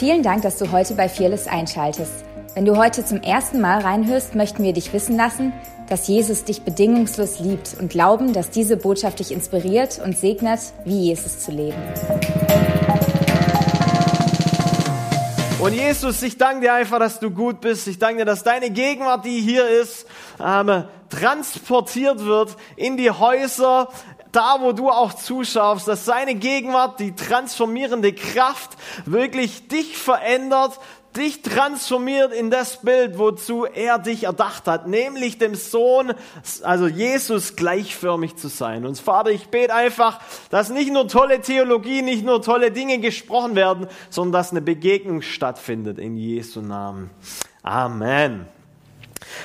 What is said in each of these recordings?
Vielen Dank, dass du heute bei Fearless einschaltest. Wenn du heute zum ersten Mal reinhörst, möchten wir dich wissen lassen, dass Jesus dich bedingungslos liebt und glauben, dass diese Botschaft dich inspiriert und segnet, wie Jesus zu leben. Und Jesus, ich danke dir einfach, dass du gut bist. Ich danke dir, dass deine Gegenwart, die hier ist, ähm, transportiert wird in die Häuser, da wo du auch zuschaust, dass seine Gegenwart, die transformierende Kraft, wirklich dich verändert, dich transformiert in das Bild, wozu er dich erdacht hat, nämlich dem Sohn, also Jesus gleichförmig zu sein. Und Vater, ich bete einfach, dass nicht nur tolle Theologie, nicht nur tolle Dinge gesprochen werden, sondern dass eine Begegnung stattfindet in Jesu Namen. Amen.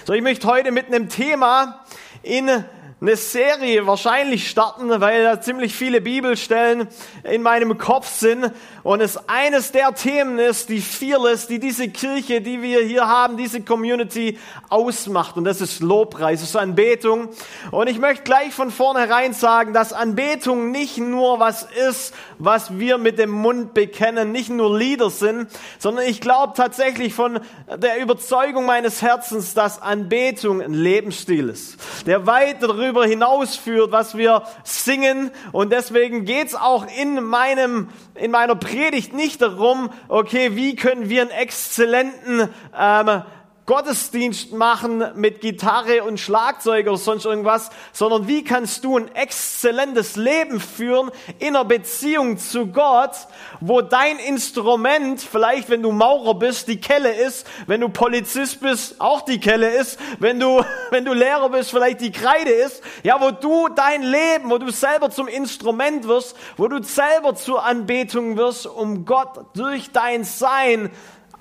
So, ich möchte heute mit einem Thema in eine Serie wahrscheinlich starten, weil da ziemlich viele Bibelstellen in meinem Kopf sind und es eines der Themen ist, die Fearless, die diese Kirche, die wir hier haben, diese Community ausmacht und das ist Lobpreis, das ist Anbetung und ich möchte gleich von vornherein sagen, dass Anbetung nicht nur was ist, was wir mit dem Mund bekennen, nicht nur Lieder sind, sondern ich glaube tatsächlich von der Überzeugung meines Herzens, dass Anbetung ein Lebensstil ist, der weit darüber darüber hinausführt, was wir singen. Und deswegen geht's auch in meinem, in meiner Predigt nicht darum, okay, wie können wir einen exzellenten ähm, Gottesdienst machen mit Gitarre und Schlagzeug oder sonst irgendwas, sondern wie kannst du ein exzellentes Leben führen in einer Beziehung zu Gott, wo dein Instrument, vielleicht wenn du Maurer bist, die Kelle ist, wenn du Polizist bist, auch die Kelle ist, wenn du, wenn du Lehrer bist, vielleicht die Kreide ist, ja, wo du dein Leben, wo du selber zum Instrument wirst, wo du selber zur Anbetung wirst, um Gott durch dein Sein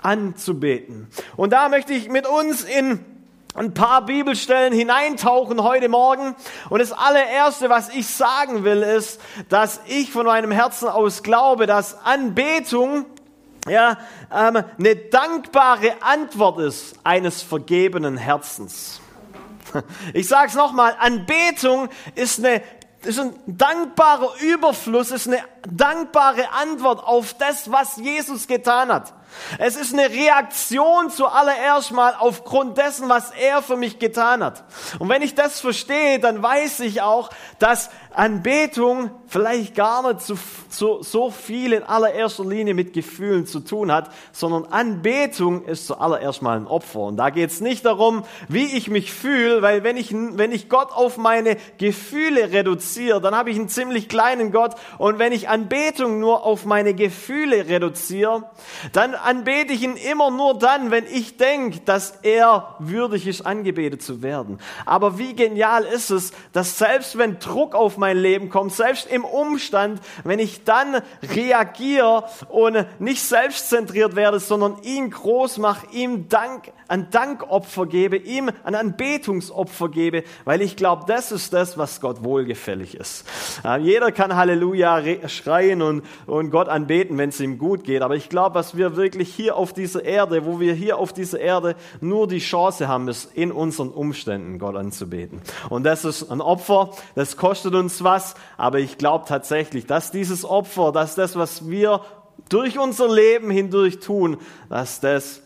anzubeten. Und da möchte ich mit uns in ein paar Bibelstellen hineintauchen heute Morgen. Und das allererste, was ich sagen will, ist, dass ich von meinem Herzen aus glaube, dass Anbetung ja, ähm, eine dankbare Antwort ist eines vergebenen Herzens. Ich sage es nochmal, Anbetung ist eine ist ein dankbarer Überfluss, ist eine dankbare Antwort auf das, was Jesus getan hat. Es ist eine Reaktion zuallererst mal aufgrund dessen, was er für mich getan hat. Und wenn ich das verstehe, dann weiß ich auch, dass Anbetung vielleicht gar nicht so, so, so viel in allererster Linie mit Gefühlen zu tun hat, sondern Anbetung ist zuallererst mal ein Opfer. Und da geht es nicht darum, wie ich mich fühle, weil wenn ich, wenn ich Gott auf meine Gefühle reduziere, dann habe ich einen ziemlich kleinen Gott. Und wenn ich Anbetung nur auf meine Gefühle reduziere, dann anbete ich ihn immer nur dann, wenn ich denke, dass er würdig ist, angebetet zu werden. Aber wie genial ist es, dass selbst wenn Druck auf mein Leben kommt, selbst im Umstand, wenn ich dann reagiere und nicht selbstzentriert werde, sondern ihn groß mache, ihm Dank, ein Dankopfer gebe, ihm ein Anbetungsopfer gebe, weil ich glaube, das ist das, was Gott wohlgefällig ist. Jeder kann Halleluja schreien und, und Gott anbeten, wenn es ihm gut geht. Aber ich glaube, was wir wirklich hier auf dieser Erde, wo wir hier auf dieser Erde nur die Chance haben, ist in unseren Umständen Gott anzubeten. Und das ist ein Opfer, das kostet uns was, aber ich glaube tatsächlich, dass dieses Opfer, dass das, was wir durch unser Leben hindurch tun, dass das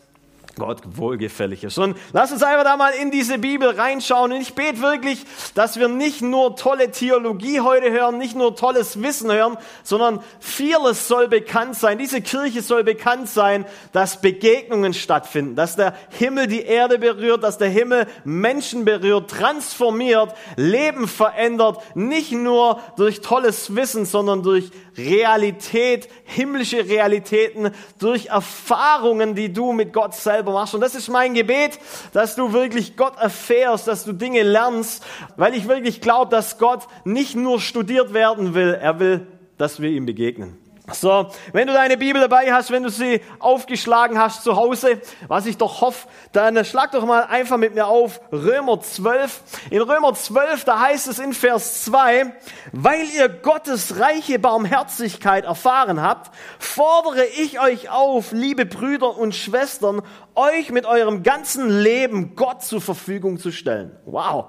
Gott wohlgefällig ist. Und lass uns einfach da mal in diese Bibel reinschauen. Und ich bete wirklich, dass wir nicht nur tolle Theologie heute hören, nicht nur tolles Wissen hören, sondern vieles soll bekannt sein. Diese Kirche soll bekannt sein, dass Begegnungen stattfinden, dass der Himmel die Erde berührt, dass der Himmel Menschen berührt, transformiert, Leben verändert, nicht nur durch tolles Wissen, sondern durch Realität, himmlische Realitäten, durch Erfahrungen, die du mit Gott selber machst. Und das ist mein Gebet, dass du wirklich Gott erfährst, dass du Dinge lernst, weil ich wirklich glaube, dass Gott nicht nur studiert werden will, er will, dass wir ihm begegnen. So, wenn du deine Bibel dabei hast, wenn du sie aufgeschlagen hast zu Hause, was ich doch hoffe, dann schlag doch mal einfach mit mir auf Römer 12. In Römer 12, da heißt es in Vers 2, weil ihr Gottes reiche Barmherzigkeit erfahren habt, fordere ich euch auf, liebe Brüder und Schwestern, euch mit eurem ganzen Leben Gott zur Verfügung zu stellen. Wow.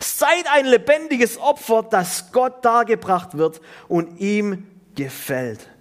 Seid ein lebendiges Opfer, das Gott dargebracht wird und ihm gefällt.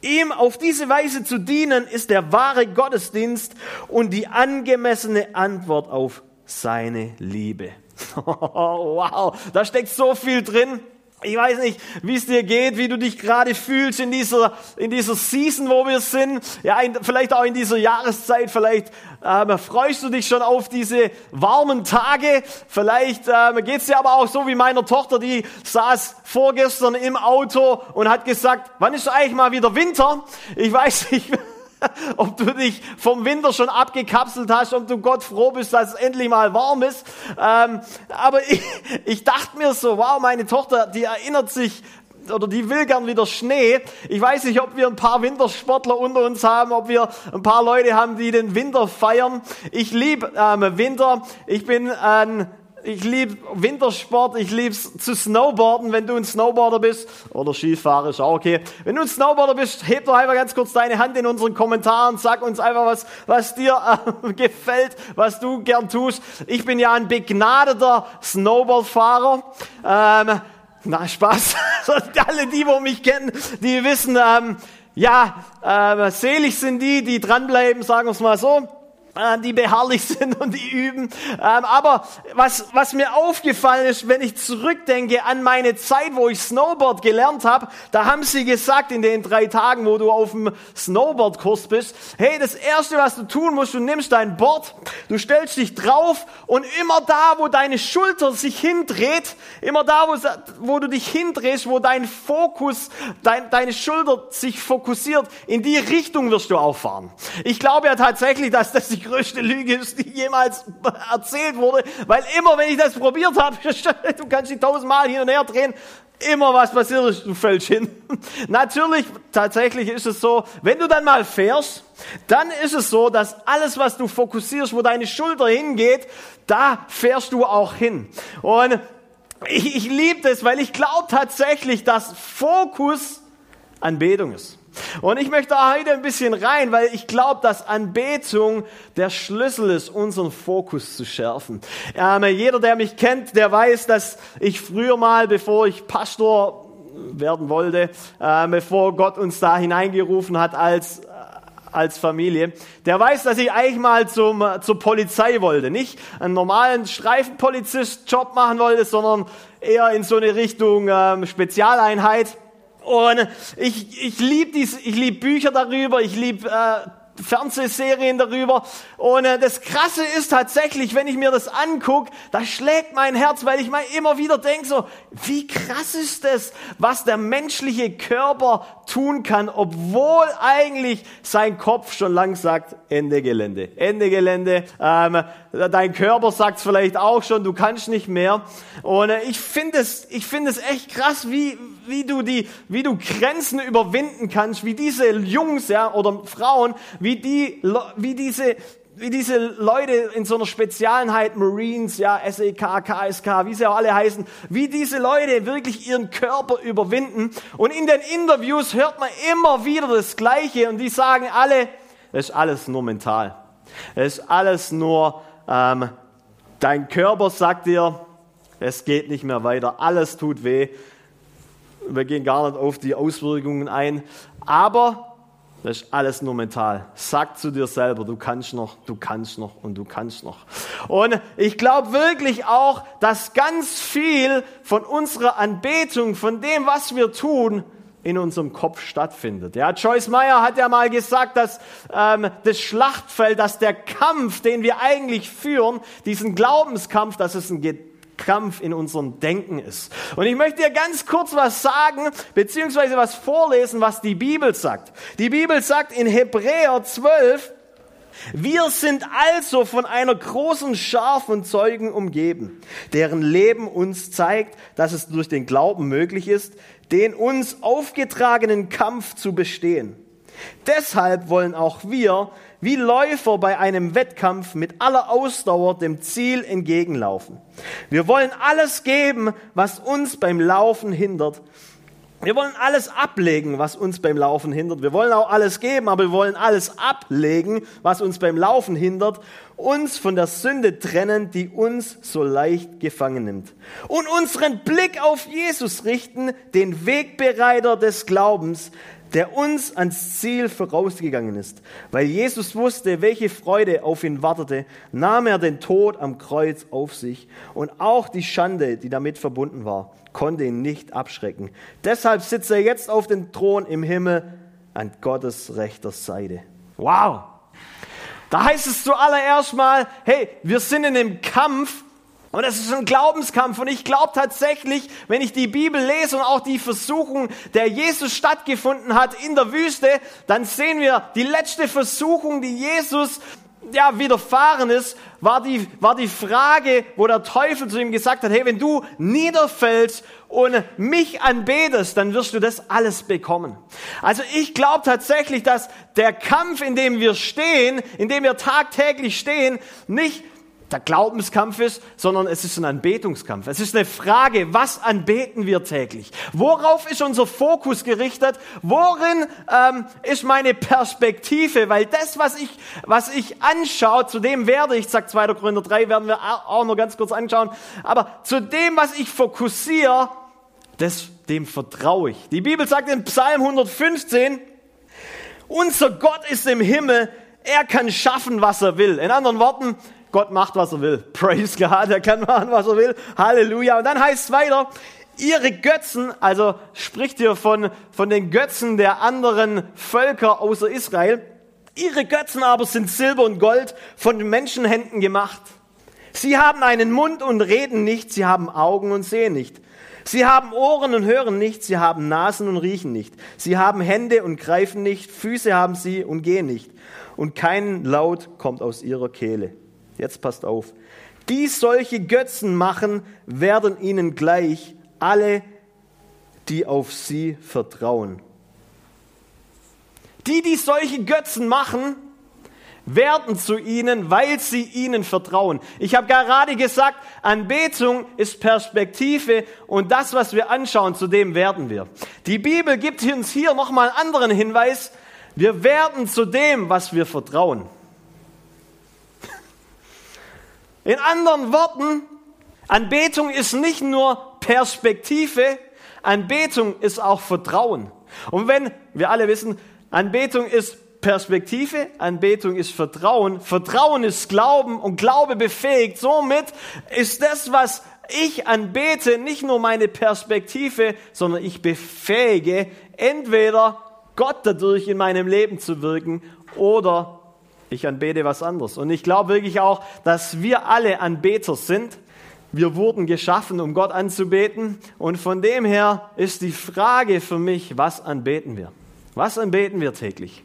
Ihm auf diese Weise zu dienen, ist der wahre Gottesdienst und die angemessene Antwort auf seine Liebe. wow, da steckt so viel drin. Ich weiß nicht, wie es dir geht, wie du dich gerade fühlst in dieser, in dieser Season, wo wir sind. Ja, in, vielleicht auch in dieser Jahreszeit. Vielleicht ähm, freust du dich schon auf diese warmen Tage. Vielleicht ähm, geht es dir aber auch so wie meiner Tochter, die saß vorgestern im Auto und hat gesagt, wann ist eigentlich mal wieder Winter? Ich weiß nicht. ob du dich vom Winter schon abgekapselt hast, ob du Gott froh bist, dass es endlich mal warm ist. Ähm, aber ich, ich dachte mir so, wow, meine Tochter, die erinnert sich oder die will gern wieder Schnee. Ich weiß nicht, ob wir ein paar Wintersportler unter uns haben, ob wir ein paar Leute haben, die den Winter feiern. Ich liebe ähm, Winter. Ich bin ein ich liebe Wintersport, ich liebe zu snowboarden, wenn du ein Snowboarder bist. Oder Skifahrer ist auch okay. Wenn du ein Snowboarder bist, heb doch einfach ganz kurz deine Hand in unseren Kommentaren, sag uns einfach was, was dir äh, gefällt, was du gern tust. Ich bin ja ein begnadeter Snowboardfahrer. Ähm, na, Spaß. Alle die, wo mich kennen, die wissen, ähm, ja, äh, selig sind die, die dranbleiben, sagen wir es mal so. Äh, die beharrlich sind und die üben. Ähm, aber was, was mir aufgefallen ist, wenn ich zurückdenke an meine Zeit, wo ich Snowboard gelernt habe, da haben sie gesagt in den drei Tagen, wo du auf dem Snowboardkurs bist, hey, das Erste, was du tun musst, du nimmst dein Board, du stellst dich drauf und immer da, wo deine Schulter sich hindreht, immer da, wo, wo du dich hindrehst, wo dein Fokus, dein, deine Schulter sich fokussiert, in die Richtung wirst du auffahren. Ich glaube ja tatsächlich, dass das die größte Lüge ist, die jemals erzählt wurde, weil immer, wenn ich das probiert habe, du kannst dich tausendmal hin und her drehen, immer was passiert ist, du fällst hin. Natürlich, tatsächlich ist es so, wenn du dann mal fährst, dann ist es so, dass alles, was du fokussierst, wo deine Schulter hingeht, da fährst du auch hin. Und ich, ich liebe das, weil ich glaube tatsächlich, dass Fokus Anbetung ist. Und ich möchte heute ein bisschen rein, weil ich glaube, dass Anbetung der Schlüssel ist, unseren Fokus zu schärfen. Ähm, jeder, der mich kennt, der weiß, dass ich früher mal, bevor ich Pastor werden wollte, äh, bevor Gott uns da hineingerufen hat als als Familie, der weiß, dass ich eigentlich mal zum, zur Polizei wollte. Nicht einen normalen Streifenpolizist-Job machen wollte, sondern eher in so eine Richtung ähm, Spezialeinheit. Und ich, ich liebe liebe Bücher darüber, ich liebe äh, Fernsehserien darüber. Und äh, das Krasse ist tatsächlich, wenn ich mir das angucke, da schlägt mein Herz, weil ich mal immer wieder denke, so, wie krass ist das, was der menschliche Körper tun kann, obwohl eigentlich sein Kopf schon lang sagt, Ende Gelände. Ende Gelände. Ähm, dein Körper sagt vielleicht auch schon, du kannst nicht mehr. Und äh, ich finde es, ich finde es echt krass, wie, wie du die, wie du Grenzen überwinden kannst, wie diese Jungs, ja, oder Frauen, wie die, wie diese, wie diese Leute in so einer Spezialeinheit, Marines, ja, SEK, KSK, wie sie auch alle heißen, wie diese Leute wirklich ihren Körper überwinden. Und in den Interviews hört man immer wieder das Gleiche und die sagen alle, es ist alles nur mental. Es ist alles nur, ähm, dein Körper sagt dir, es geht nicht mehr weiter, alles tut weh wir gehen gar nicht auf die Auswirkungen ein, aber das ist alles nur mental. Sag zu dir selber, du kannst noch, du kannst noch und du kannst noch. Und ich glaube wirklich auch, dass ganz viel von unserer Anbetung, von dem, was wir tun, in unserem Kopf stattfindet. Ja, Joyce Meyer hat ja mal gesagt, dass ähm, das Schlachtfeld, dass der Kampf, den wir eigentlich führen, diesen Glaubenskampf, dass es ein Kampf in unserem Denken ist. Und ich möchte dir ganz kurz was sagen, beziehungsweise was vorlesen, was die Bibel sagt. Die Bibel sagt in Hebräer 12, wir sind also von einer großen Schar von Zeugen umgeben, deren Leben uns zeigt, dass es durch den Glauben möglich ist, den uns aufgetragenen Kampf zu bestehen. Deshalb wollen auch wir wie Läufer bei einem Wettkampf mit aller Ausdauer dem Ziel entgegenlaufen. Wir wollen alles geben, was uns beim Laufen hindert. Wir wollen alles ablegen, was uns beim Laufen hindert. Wir wollen auch alles geben, aber wir wollen alles ablegen, was uns beim Laufen hindert. Uns von der Sünde trennen, die uns so leicht gefangen nimmt. Und unseren Blick auf Jesus richten, den Wegbereiter des Glaubens, der uns ans Ziel vorausgegangen ist. Weil Jesus wusste, welche Freude auf ihn wartete, nahm er den Tod am Kreuz auf sich und auch die Schande, die damit verbunden war, konnte ihn nicht abschrecken. Deshalb sitzt er jetzt auf dem Thron im Himmel an Gottes rechter Seite. Wow! Da heißt es zuallererst mal, hey, wir sind in einem Kampf und es ist ein Glaubenskampf. Und ich glaube tatsächlich, wenn ich die Bibel lese und auch die Versuchung, der Jesus stattgefunden hat in der Wüste, dann sehen wir die letzte Versuchung, die Jesus ja, widerfahren ist, war die, war die Frage, wo der Teufel zu ihm gesagt hat, hey, wenn du niederfällst und mich anbetest, dann wirst du das alles bekommen. Also ich glaube tatsächlich, dass der Kampf, in dem wir stehen, in dem wir tagtäglich stehen, nicht der Glaubenskampf ist, sondern es ist ein Anbetungskampf. Es ist eine Frage, was anbeten wir täglich? Worauf ist unser Fokus gerichtet? Worin ähm, ist meine Perspektive? Weil das, was ich, was ich anschaue, zu dem werde ich, sagt 2. Korinther 3, werden wir auch noch ganz kurz anschauen, aber zu dem, was ich fokussiere, das, dem vertraue ich. Die Bibel sagt in Psalm 115, unser Gott ist im Himmel, er kann schaffen, was er will. In anderen Worten, Gott macht, was er will. Praise God, er kann machen, was er will. Halleluja. Und dann heißt es weiter, ihre Götzen, also spricht hier von, von den Götzen der anderen Völker außer Israel, ihre Götzen aber sind Silber und Gold von Menschenhänden gemacht. Sie haben einen Mund und reden nicht, sie haben Augen und sehen nicht. Sie haben Ohren und hören nicht, sie haben Nasen und riechen nicht. Sie haben Hände und greifen nicht, Füße haben sie und gehen nicht. Und kein Laut kommt aus ihrer Kehle. Jetzt passt auf. Die solche Götzen machen, werden ihnen gleich alle, die auf sie vertrauen. Die, die solche Götzen machen, werden zu ihnen, weil sie ihnen vertrauen. Ich habe gerade gesagt, Anbetung ist Perspektive und das, was wir anschauen, zu dem werden wir. Die Bibel gibt uns hier nochmal einen anderen Hinweis. Wir werden zu dem, was wir vertrauen. In anderen Worten, Anbetung ist nicht nur Perspektive, Anbetung ist auch Vertrauen. Und wenn wir alle wissen, Anbetung ist Perspektive, Anbetung ist Vertrauen, Vertrauen ist Glauben und Glaube befähigt. Somit ist das, was ich anbete, nicht nur meine Perspektive, sondern ich befähige entweder Gott dadurch in meinem Leben zu wirken oder ich anbete was anderes. Und ich glaube wirklich auch, dass wir alle Anbeter sind. Wir wurden geschaffen, um Gott anzubeten. Und von dem her ist die Frage für mich, was anbeten wir? Was anbeten wir täglich?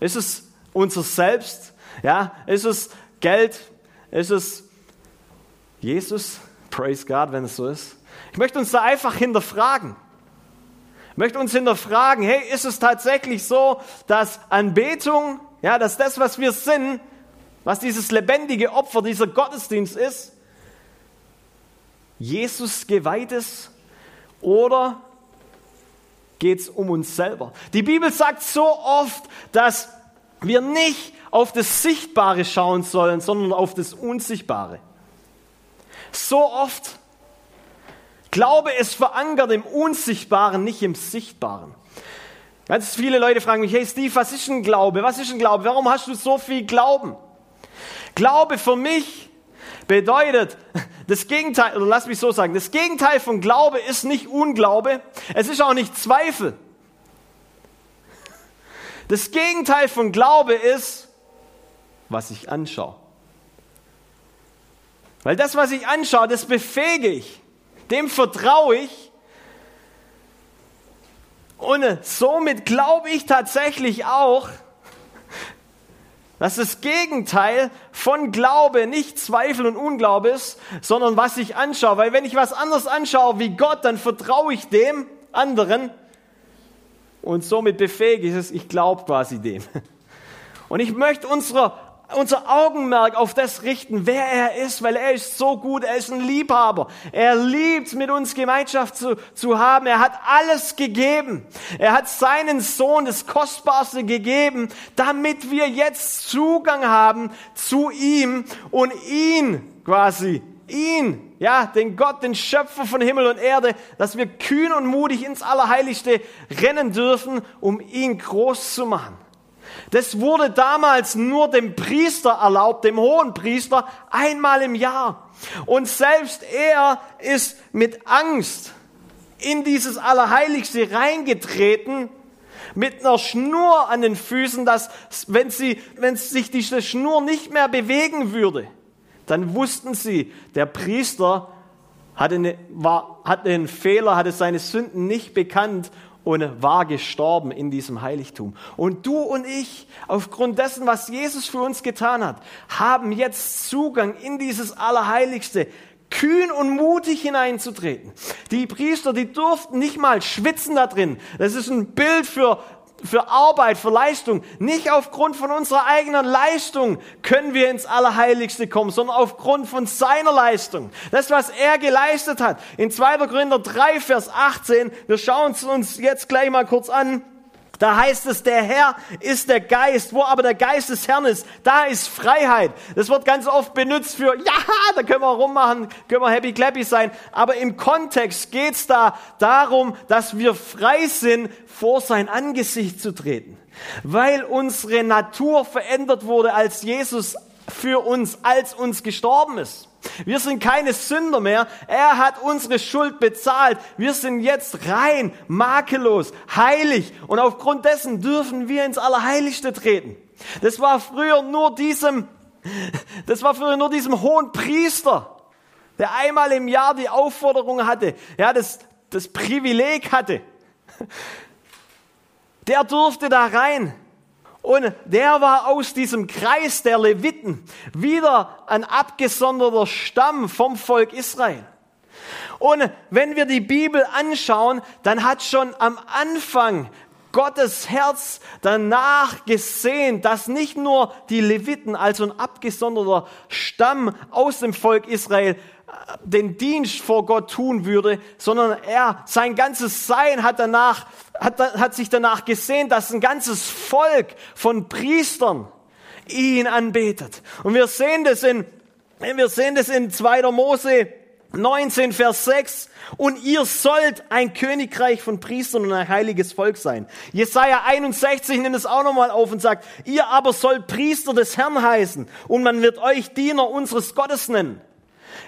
Ist es unser Selbst? Ja, ist es Geld? Ist es Jesus? Praise God, wenn es so ist. Ich möchte uns da einfach hinterfragen. Ich möchte uns hinterfragen, hey, ist es tatsächlich so, dass Anbetung ja, dass das, was wir sind, was dieses lebendige Opfer, dieser Gottesdienst ist, Jesus geweiht ist oder geht es um uns selber? Die Bibel sagt so oft, dass wir nicht auf das Sichtbare schauen sollen, sondern auf das Unsichtbare. So oft Glaube ist verankert im Unsichtbaren, nicht im Sichtbaren. Ganz viele Leute fragen mich, hey Steve, was ist ein Glaube? Was ist ein Glaube? Warum hast du so viel Glauben? Glaube für mich bedeutet das Gegenteil, oder lass mich so sagen, das Gegenteil von Glaube ist nicht Unglaube, es ist auch nicht Zweifel. Das Gegenteil von Glaube ist, was ich anschaue. Weil das, was ich anschaue, das befähige ich. Dem vertraue ich und somit glaube ich tatsächlich auch, dass das Gegenteil von Glaube nicht Zweifel und Unglaube ist, sondern was ich anschaue. Weil wenn ich was anderes anschaue wie Gott, dann vertraue ich dem anderen und somit befähige ich es, ich glaube quasi dem. Und ich möchte unserer unser Augenmerk auf das richten, wer er ist, weil er ist so gut, er ist ein Liebhaber. Er liebt, mit uns Gemeinschaft zu, zu haben. Er hat alles gegeben. Er hat seinen Sohn das Kostbarste gegeben, damit wir jetzt Zugang haben zu ihm und ihn quasi ihn, ja, den Gott, den Schöpfer von Himmel und Erde, dass wir kühn und mutig ins Allerheiligste rennen dürfen, um ihn groß zu machen. Das wurde damals nur dem Priester erlaubt, dem hohen Priester, einmal im Jahr. Und selbst er ist mit Angst in dieses Allerheiligste reingetreten, mit einer Schnur an den Füßen, dass wenn, sie, wenn sich diese Schnur nicht mehr bewegen würde, dann wussten sie, der Priester hatte, eine, war, hatte einen Fehler, hatte seine Sünden nicht bekannt und war gestorben in diesem Heiligtum. Und du und ich, aufgrund dessen, was Jesus für uns getan hat, haben jetzt Zugang in dieses Allerheiligste, kühn und mutig hineinzutreten. Die Priester, die durften nicht mal schwitzen da drin. Das ist ein Bild für für Arbeit, für Leistung. Nicht aufgrund von unserer eigenen Leistung können wir ins Allerheiligste kommen, sondern aufgrund von seiner Leistung. Das, was er geleistet hat. In 2. Korinther 3, Vers 18, wir schauen es uns jetzt gleich mal kurz an. Da heißt es, der Herr ist der Geist. Wo aber der Geist des Herrn ist, da ist Freiheit. Das wird ganz oft benutzt für, ja, da können wir rummachen, können wir happy clappy sein. Aber im Kontext geht's da darum, dass wir frei sind, vor sein Angesicht zu treten. Weil unsere Natur verändert wurde, als Jesus für uns, als uns gestorben ist. Wir sind keine Sünder mehr. Er hat unsere Schuld bezahlt. Wir sind jetzt rein, makellos, heilig. Und aufgrund dessen dürfen wir ins Allerheiligste treten. Das war früher nur diesem, das war früher nur diesem hohen Priester, der einmal im Jahr die Aufforderung hatte, ja, das, das Privileg hatte. Der durfte da rein. Und der war aus diesem Kreis der Leviten wieder ein abgesonderter Stamm vom Volk Israel. Und wenn wir die Bibel anschauen, dann hat schon am Anfang Gottes Herz danach gesehen, dass nicht nur die Leviten, also ein abgesonderter Stamm aus dem Volk Israel, den Dienst vor Gott tun würde, sondern er, sein ganzes Sein hat danach, hat, hat sich danach gesehen, dass ein ganzes Volk von Priestern ihn anbetet. Und wir sehen das in, wir sehen das in 2. Mose 19, Vers 6. Und ihr sollt ein Königreich von Priestern und ein heiliges Volk sein. Jesaja 61 nimmt es auch nochmal auf und sagt, ihr aber sollt Priester des Herrn heißen und man wird euch Diener unseres Gottes nennen.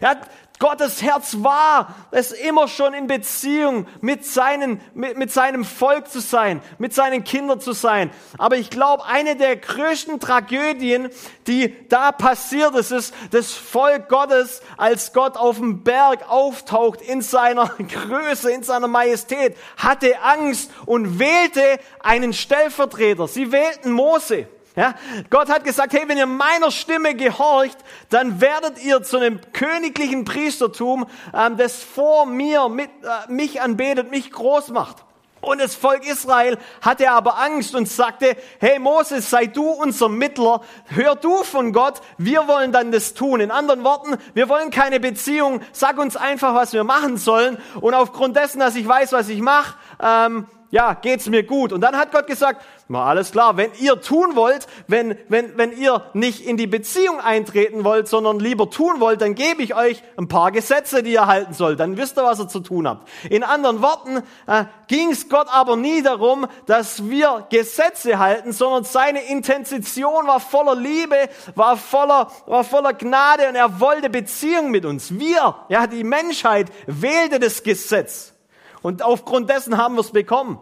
Ja, Gottes Herz war es immer schon in Beziehung mit, seinen, mit, mit seinem Volk zu sein, mit seinen Kindern zu sein. Aber ich glaube, eine der größten Tragödien, die da passiert ist, ist das Volk Gottes, als Gott auf dem Berg auftaucht in seiner Größe, in seiner Majestät, hatte Angst und wählte einen Stellvertreter. Sie wählten Mose. Ja, Gott hat gesagt, hey, wenn ihr meiner Stimme gehorcht, dann werdet ihr zu einem königlichen Priestertum, ähm, das vor mir mit, äh, mich anbetet, mich groß macht. Und das Volk Israel hatte aber Angst und sagte, hey Moses, sei du unser Mittler, hör du von Gott, wir wollen dann das tun. In anderen Worten, wir wollen keine Beziehung, sag uns einfach, was wir machen sollen. Und aufgrund dessen, dass ich weiß, was ich mache, ähm, ja, geht's mir gut. Und dann hat Gott gesagt, na alles klar, wenn ihr tun wollt, wenn, wenn, wenn ihr nicht in die Beziehung eintreten wollt, sondern lieber tun wollt, dann gebe ich euch ein paar Gesetze, die ihr halten sollt. Dann wisst ihr, was ihr zu tun habt. In anderen Worten äh, ging es Gott aber nie darum, dass wir Gesetze halten, sondern seine Intention war voller Liebe, war voller, war voller Gnade und er wollte Beziehung mit uns. Wir, ja, die Menschheit wählte das Gesetz. Und aufgrund dessen haben wir es bekommen.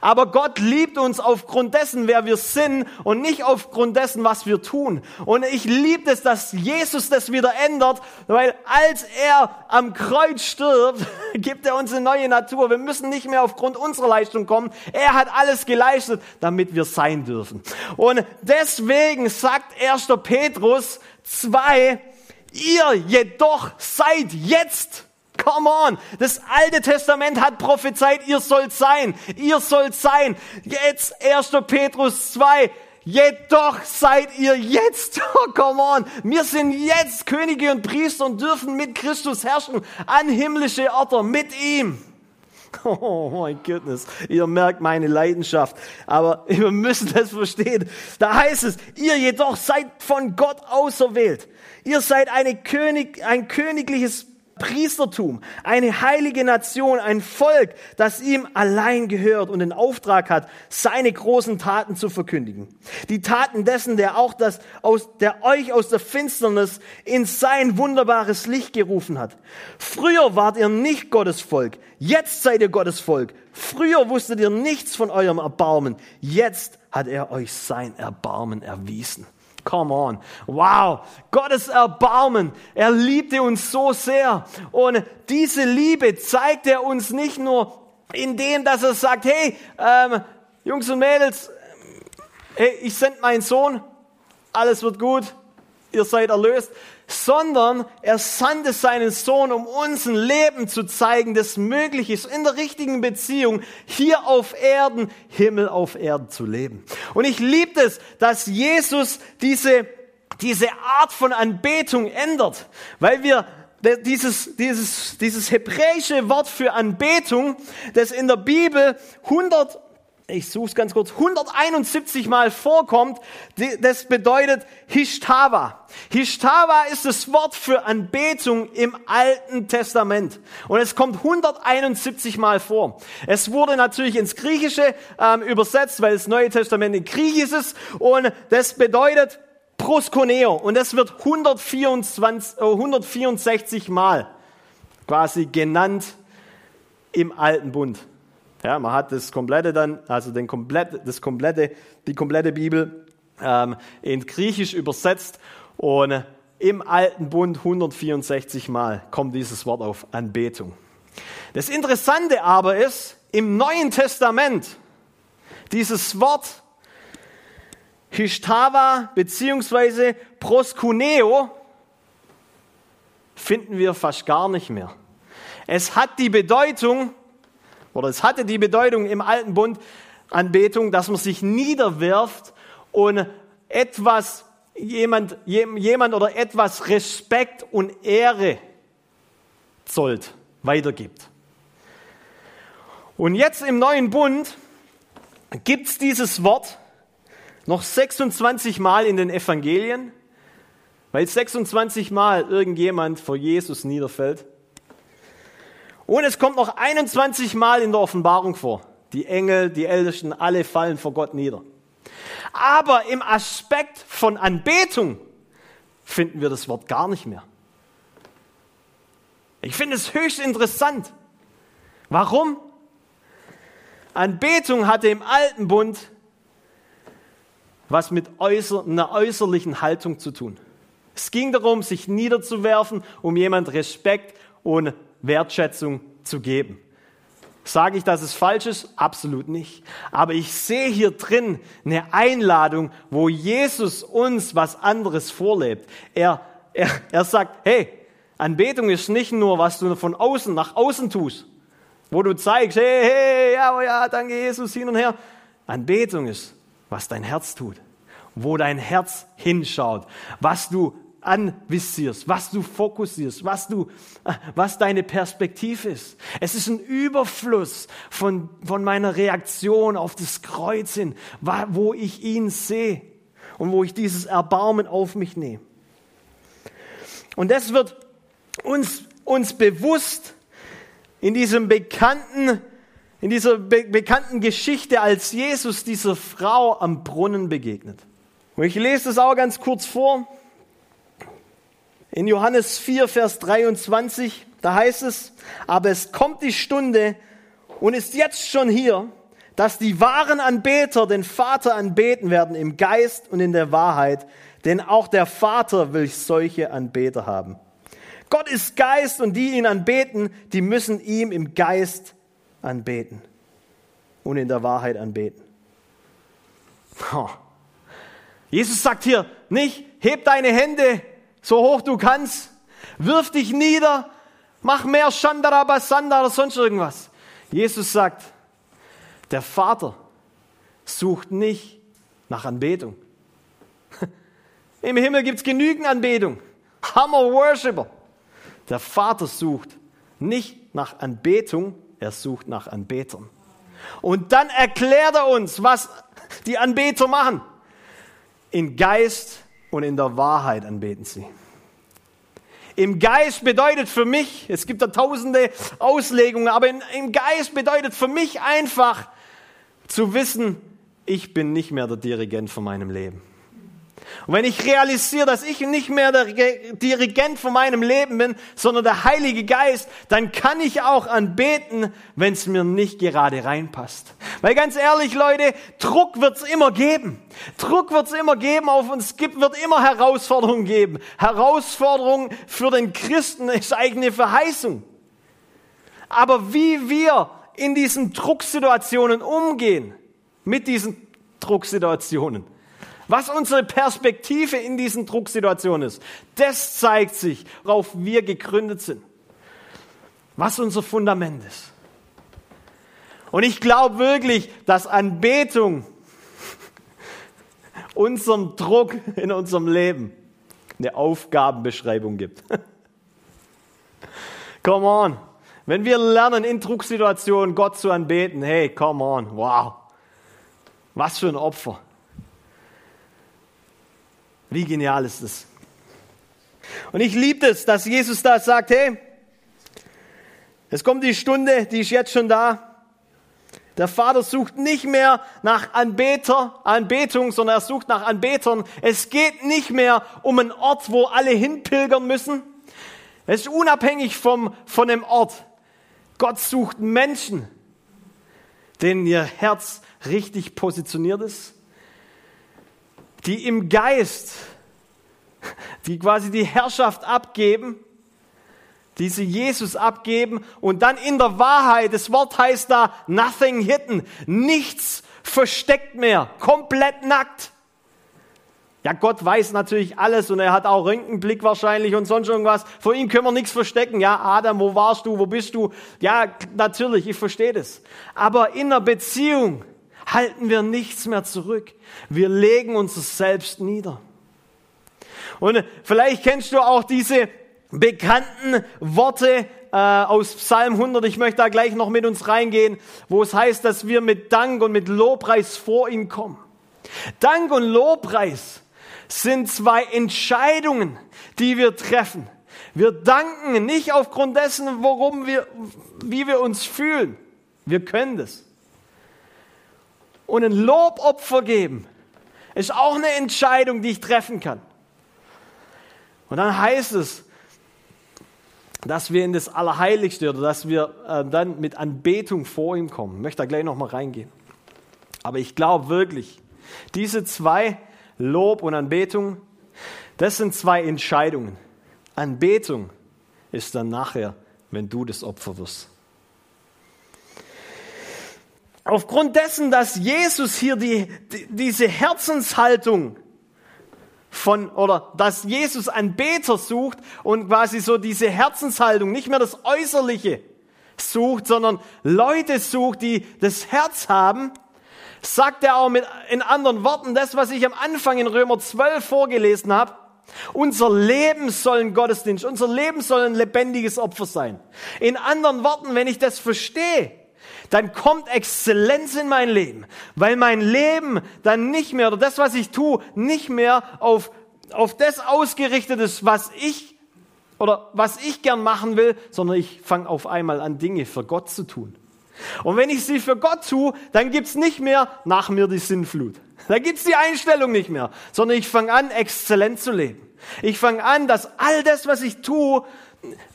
Aber Gott liebt uns aufgrund dessen, wer wir sind und nicht aufgrund dessen, was wir tun. Und ich liebe es, dass Jesus das wieder ändert, weil als er am Kreuz stirbt, gibt er uns eine neue Natur. Wir müssen nicht mehr aufgrund unserer Leistung kommen. Er hat alles geleistet, damit wir sein dürfen. Und deswegen sagt 1. Petrus 2, ihr jedoch seid jetzt Come on. Das Alte Testament hat prophezeit, ihr sollt sein. Ihr sollt sein. Jetzt 1. Petrus 2. Jedoch seid ihr jetzt, oh come on, wir sind jetzt Könige und Priester und dürfen mit Christus herrschen an himmlische Orte, mit ihm. Oh mein Goodness, ihr merkt meine Leidenschaft. Aber wir müssen das verstehen. Da heißt es, ihr jedoch seid von Gott auserwählt. Ihr seid eine König, ein königliches Priestertum, eine heilige Nation, ein Volk, das ihm allein gehört und den Auftrag hat, seine großen Taten zu verkündigen. Die Taten dessen, der auch das aus, der euch aus der Finsternis in sein wunderbares Licht gerufen hat. Früher wart ihr nicht Gottes Volk, jetzt seid ihr Gottes Volk. Früher wusstet ihr nichts von eurem Erbarmen, jetzt hat er euch sein Erbarmen erwiesen. Come on. Wow. Gottes Erbarmen. Er liebte uns so sehr. Und diese Liebe zeigt er uns nicht nur in dem, dass er sagt, hey, ähm, Jungs und Mädels, hey, ich sende meinen Sohn, alles wird gut, ihr seid erlöst, sondern er sandte seinen Sohn, um uns ein Leben zu zeigen, das möglich ist, in der richtigen Beziehung, hier auf Erden, Himmel auf Erden zu leben. Und ich liebe es, dass Jesus diese, diese Art von Anbetung ändert, weil wir dieses, dieses, dieses hebräische Wort für Anbetung, das in der Bibel 100 ich suche es ganz kurz, 171 Mal vorkommt, das bedeutet Hishtava. Hishtava ist das Wort für Anbetung im Alten Testament. Und es kommt 171 Mal vor. Es wurde natürlich ins Griechische ähm, übersetzt, weil das Neue Testament in Griechisch ist. Und das bedeutet Proskoneo. Und das wird 124, äh, 164 Mal quasi genannt im Alten Bund. Ja, man hat das komplette dann, also den komplett, das komplette, die komplette Bibel ähm, in Griechisch übersetzt und im Alten Bund 164 Mal kommt dieses Wort auf Anbetung. Das Interessante aber ist, im Neuen Testament dieses Wort Hishtava beziehungsweise Proskuneo finden wir fast gar nicht mehr. Es hat die Bedeutung, oder es hatte die Bedeutung im Alten Bund Anbetung, dass man sich niederwirft und etwas, jemand, jemand oder etwas Respekt und Ehre zollt, weitergibt. Und jetzt im neuen Bund gibt es dieses Wort noch 26 Mal in den Evangelien, weil 26 Mal irgendjemand vor Jesus niederfällt. Und es kommt noch 21 Mal in der Offenbarung vor. Die Engel, die Ältesten, alle fallen vor Gott nieder. Aber im Aspekt von Anbetung finden wir das Wort gar nicht mehr. Ich finde es höchst interessant. Warum? Anbetung hatte im alten Bund was mit äußer, einer äußerlichen Haltung zu tun. Es ging darum, sich niederzuwerfen, um jemand Respekt und Wertschätzung zu geben. Sage ich, dass es falsch ist? Absolut nicht. Aber ich sehe hier drin eine Einladung, wo Jesus uns was anderes vorlebt. Er, er, er sagt, hey, Anbetung ist nicht nur, was du von außen nach außen tust, wo du zeigst, hey, hey, ja, oh ja, danke Jesus, hin und her. Anbetung ist, was dein Herz tut, wo dein Herz hinschaut, was du anvisierst, was du fokussierst, was du, was deine Perspektive ist. Es ist ein Überfluss von, von meiner Reaktion auf das Kreuz hin, wo ich ihn sehe und wo ich dieses Erbarmen auf mich nehme. Und das wird uns, uns bewusst in diesem bekannten, in dieser be bekannten Geschichte, als Jesus dieser Frau am Brunnen begegnet. Und ich lese das auch ganz kurz vor. In Johannes 4, Vers 23, da heißt es, aber es kommt die Stunde und ist jetzt schon hier, dass die wahren Anbeter den Vater anbeten werden im Geist und in der Wahrheit, denn auch der Vater will solche Anbeter haben. Gott ist Geist und die ihn anbeten, die müssen ihm im Geist anbeten und in der Wahrheit anbeten. Jesus sagt hier nicht, heb deine Hände so hoch du kannst, wirf dich nieder, mach mehr Shandarabasanda oder sonst irgendwas. Jesus sagt, der Vater sucht nicht nach Anbetung. Im Himmel gibt es genügend Anbetung. Hammer Worshipper. Der Vater sucht nicht nach Anbetung, Er sucht nach Anbetern. Und dann erklärt er uns, was die Anbeter machen. In Geist und in der Wahrheit anbeten sie. Im Geist bedeutet für mich, es gibt da tausende Auslegungen, aber in, im Geist bedeutet für mich einfach zu wissen, ich bin nicht mehr der Dirigent von meinem Leben. Und wenn ich realisiere, dass ich nicht mehr der Dirigent von meinem Leben bin, sondern der Heilige Geist, dann kann ich auch anbeten, wenn es mir nicht gerade reinpasst. Weil ganz ehrlich, Leute, Druck wird es immer geben. Druck wird es immer geben auf uns, gibt, wird immer Herausforderungen geben. Herausforderungen für den Christen ist eine Verheißung. Aber wie wir in diesen Drucksituationen umgehen, mit diesen Drucksituationen, was unsere Perspektive in diesen Drucksituationen ist, das zeigt sich, worauf wir gegründet sind. Was unser Fundament ist. Und ich glaube wirklich, dass Anbetung unserem Druck in unserem Leben eine Aufgabenbeschreibung gibt. come on. Wenn wir lernen, in Drucksituationen Gott zu anbeten, hey, come on, wow. Was für ein Opfer. Wie genial ist es? Und ich liebe es, dass Jesus da sagt, hey, es kommt die Stunde, die ist jetzt schon da. Der Vater sucht nicht mehr nach Anbeter, Anbetung, sondern er sucht nach Anbetern. Es geht nicht mehr um einen Ort, wo alle hinpilgern müssen. Es ist unabhängig vom, von dem Ort. Gott sucht Menschen, denen ihr Herz richtig positioniert ist die im Geist, die quasi die Herrschaft abgeben, die sie Jesus abgeben und dann in der Wahrheit, das Wort heißt da nothing hidden, nichts versteckt mehr, komplett nackt. Ja, Gott weiß natürlich alles und er hat auch Röntgenblick wahrscheinlich und sonst irgendwas. Vor ihm können wir nichts verstecken. Ja, Adam, wo warst du? Wo bist du? Ja, natürlich, ich verstehe das. Aber in einer Beziehung, halten wir nichts mehr zurück. Wir legen uns selbst nieder. Und vielleicht kennst du auch diese bekannten Worte äh, aus Psalm 100. Ich möchte da gleich noch mit uns reingehen, wo es heißt, dass wir mit Dank und mit Lobpreis vor ihn kommen. Dank und Lobpreis sind zwei Entscheidungen, die wir treffen. Wir danken nicht aufgrund dessen, worum wir, wie wir uns fühlen. Wir können das und ein Lobopfer geben, ist auch eine Entscheidung, die ich treffen kann. Und dann heißt es, dass wir in das Allerheiligste oder dass wir äh, dann mit Anbetung vor ihm kommen. Ich möchte da gleich nochmal reingehen. Aber ich glaube wirklich, diese zwei, Lob und Anbetung, das sind zwei Entscheidungen. Anbetung ist dann nachher, wenn du das Opfer wirst. Aufgrund dessen, dass Jesus hier die, die, diese Herzenshaltung von, oder dass Jesus einen Beter sucht und quasi so diese Herzenshaltung, nicht mehr das Äußerliche sucht, sondern Leute sucht, die das Herz haben, sagt er auch mit, in anderen Worten das, was ich am Anfang in Römer 12 vorgelesen habe. Unser Leben soll ein Gottesdienst, unser Leben soll ein lebendiges Opfer sein. In anderen Worten, wenn ich das verstehe, dann kommt Exzellenz in mein Leben, weil mein Leben dann nicht mehr oder das, was ich tue, nicht mehr auf, auf das ausgerichtet ist, was ich oder was ich gern machen will, sondern ich fange auf einmal an, Dinge für Gott zu tun. Und wenn ich sie für Gott tue, dann gibt's nicht mehr nach mir die Sinnflut. Da gibt's die Einstellung nicht mehr, sondern ich fange an, exzellent zu leben. Ich fange an, dass all das, was ich tue,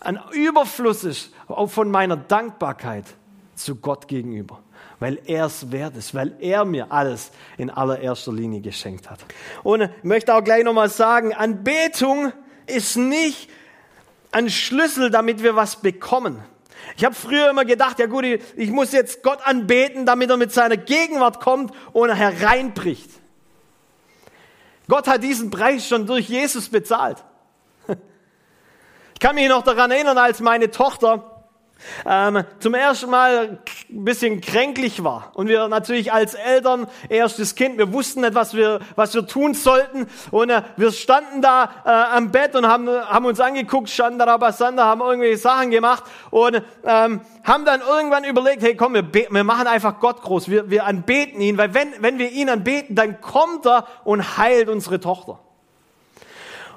ein Überfluss ist von meiner Dankbarkeit zu Gott gegenüber, weil er es wert ist, weil er mir alles in allererster Linie geschenkt hat. Und ich möchte auch gleich nochmal sagen, Anbetung ist nicht ein Schlüssel, damit wir was bekommen. Ich habe früher immer gedacht, ja gut, ich muss jetzt Gott anbeten, damit er mit seiner Gegenwart kommt und hereinbricht. Gott hat diesen Preis schon durch Jesus bezahlt. Ich kann mich noch daran erinnern, als meine Tochter ähm, zum ersten Mal ein bisschen kränklich war. Und wir natürlich als Eltern, erstes Kind, wir wussten nicht, was wir, was wir tun sollten. Und äh, wir standen da äh, am Bett und haben, haben uns angeguckt, Shandarabasanda, haben irgendwelche Sachen gemacht und ähm, haben dann irgendwann überlegt, hey komm, wir, wir machen einfach Gott groß, wir, wir anbeten ihn, weil wenn, wenn wir ihn anbeten, dann kommt er und heilt unsere Tochter.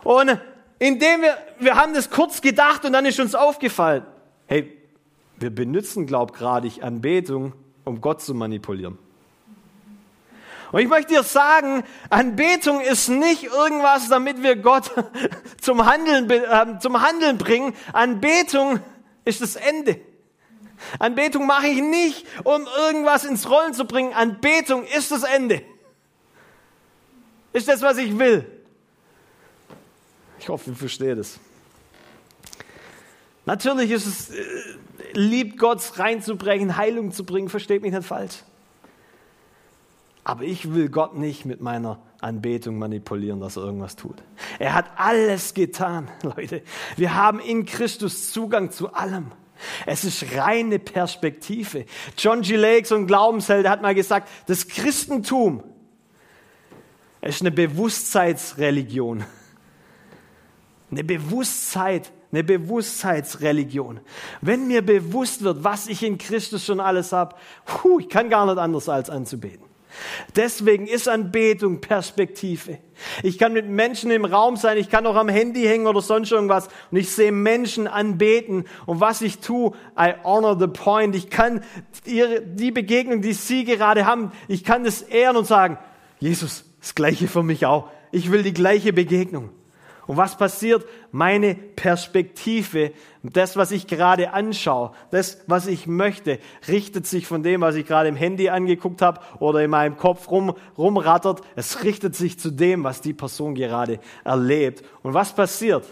Und indem wir, wir haben das kurz gedacht und dann ist uns aufgefallen, hey, wir benutzen, glaubgradig Anbetung, um Gott zu manipulieren. Und ich möchte dir sagen, Anbetung ist nicht irgendwas, damit wir Gott zum Handeln, äh, zum Handeln bringen. Anbetung ist das Ende. Anbetung mache ich nicht, um irgendwas ins Rollen zu bringen. Anbetung ist das Ende. Ist das, was ich will. Ich hoffe, ihr versteht es. Natürlich ist es, äh, liebt Gott reinzubringen, Heilung zu bringen, versteht mich nicht falsch. Aber ich will Gott nicht mit meiner Anbetung manipulieren, dass er irgendwas tut. Er hat alles getan, Leute. Wir haben in Christus Zugang zu allem. Es ist reine Perspektive. John G. Lake, so ein Glaubensheld, hat mal gesagt, das Christentum ist eine Bewusstseinsreligion. Eine Bewusstheit, eine Bewusstseinsreligion. Wenn mir bewusst wird, was ich in Christus schon alles habe, ich kann gar nicht anders als anzubeten. Deswegen ist Anbetung Perspektive. Ich kann mit Menschen im Raum sein, ich kann auch am Handy hängen oder sonst irgendwas und ich sehe Menschen anbeten und was ich tue, I honor the point. Ich kann ihre, die Begegnung, die sie gerade haben, ich kann das ehren und sagen, Jesus, das Gleiche für mich auch. Ich will die gleiche Begegnung. Und was passiert? Meine Perspektive, das, was ich gerade anschaue, das, was ich möchte, richtet sich von dem, was ich gerade im Handy angeguckt habe oder in meinem Kopf rum, rumrattert. Es richtet sich zu dem, was die Person gerade erlebt. Und was passiert?